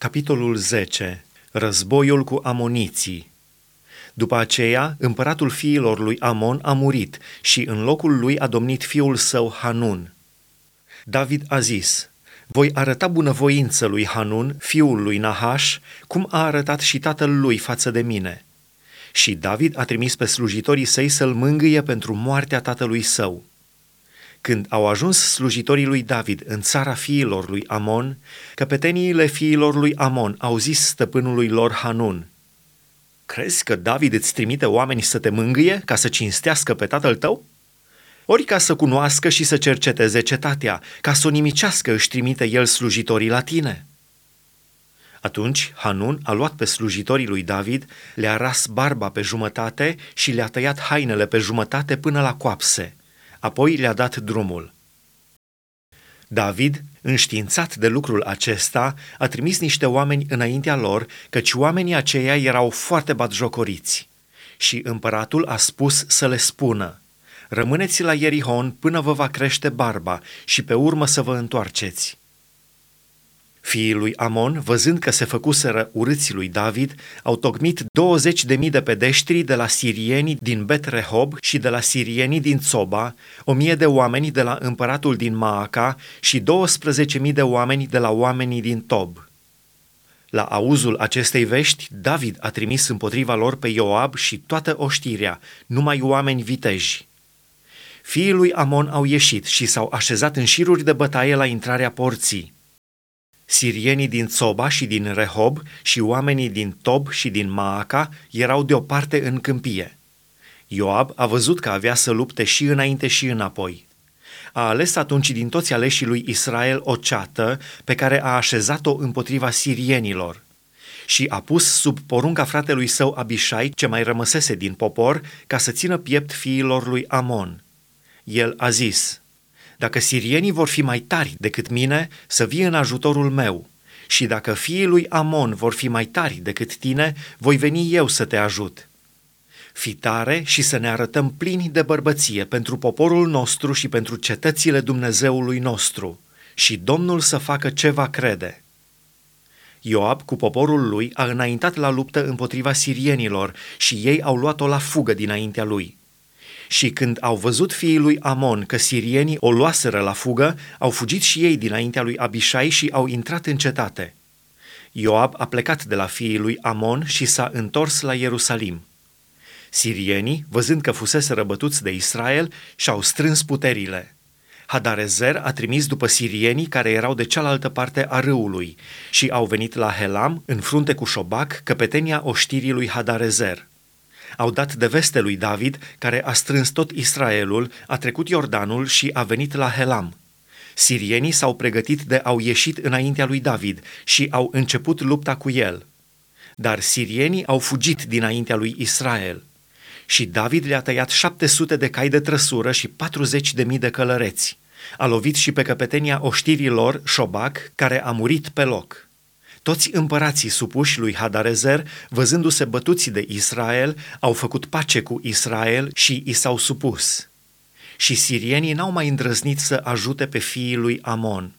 Capitolul 10. Războiul cu amoniții. După aceea, împăratul fiilor lui Amon a murit și în locul lui a domnit fiul său Hanun. David a zis, voi arăta bunăvoință lui Hanun, fiul lui Nahash, cum a arătat și tatăl lui față de mine. Și David a trimis pe slujitorii săi să-l mângâie pentru moartea tatălui său. Când au ajuns slujitorii lui David în țara fiilor lui Amon, căpeteniile fiilor lui Amon au zis stăpânului lor Hanun, Crezi că David îți trimite oameni să te mângâie ca să cinstească pe tatăl tău? Ori ca să cunoască și să cerceteze cetatea, ca să o nimicească își trimite el slujitorii la tine. Atunci Hanun a luat pe slujitorii lui David, le-a ras barba pe jumătate și le-a tăiat hainele pe jumătate până la coapse – apoi le-a dat drumul. David, înștiințat de lucrul acesta, a trimis niște oameni înaintea lor, căci oamenii aceia erau foarte batjocoriți. Și împăratul a spus să le spună, Rămâneți la Ierihon până vă va crește barba și pe urmă să vă întoarceți. Fiii lui Amon, văzând că se făcuseră urâții lui David, au tocmit 20 de mii de pedeștri de la sirienii din Bet Rehob și de la sirienii din Țoba, o mie de oameni de la împăratul din Maaca și 12 mii de oameni de la oamenii din Tob. La auzul acestei vești, David a trimis împotriva lor pe Ioab și toată oștirea, numai oameni viteji. Fiii lui Amon au ieșit și s-au așezat în șiruri de bătaie la intrarea porții. Sirienii din Țoba și din Rehob și oamenii din Tob și din Maaca erau deoparte în câmpie. Ioab a văzut că avea să lupte și înainte și înapoi. A ales atunci din toți aleșii lui Israel o ceată pe care a așezat-o împotriva sirienilor și a pus sub porunca fratelui său Abishai, ce mai rămăsese din popor, ca să țină piept fiilor lui Amon. El a zis – dacă sirienii vor fi mai tari decât mine, să vie în ajutorul meu. Și dacă fiii lui Amon vor fi mai tari decât tine, voi veni eu să te ajut. Fi tare și să ne arătăm plini de bărbăție pentru poporul nostru și pentru cetățile Dumnezeului nostru, și Domnul să facă ce va crede. Ioab cu poporul lui a înaintat la luptă împotriva sirienilor și ei au luat-o la fugă dinaintea lui. Și când au văzut fiii lui Amon că sirienii o luaseră la fugă, au fugit și ei dinaintea lui Abishai și au intrat în cetate. Ioab a plecat de la fiii lui Amon și s-a întors la Ierusalim. Sirienii, văzând că fusese răbătuți de Israel, și-au strâns puterile. Hadarezer a trimis după sirienii care erau de cealaltă parte a râului și au venit la Helam, în frunte cu Șobac, căpetenia oștirii lui Hadarezer au dat de veste lui David, care a strâns tot Israelul, a trecut Iordanul și a venit la Helam. Sirienii s-au pregătit de au ieșit înaintea lui David și au început lupta cu el. Dar sirienii au fugit dinaintea lui Israel. Și David le-a tăiat 700 de cai de trăsură și 40 de mii de călăreți. A lovit și pe căpetenia oștirilor, Șobac, care a murit pe loc. Toți împărații supuși lui Hadarezer, văzându-se bătuți de Israel, au făcut pace cu Israel și i s-au supus. Și sirienii n-au mai îndrăznit să ajute pe fiii lui Amon.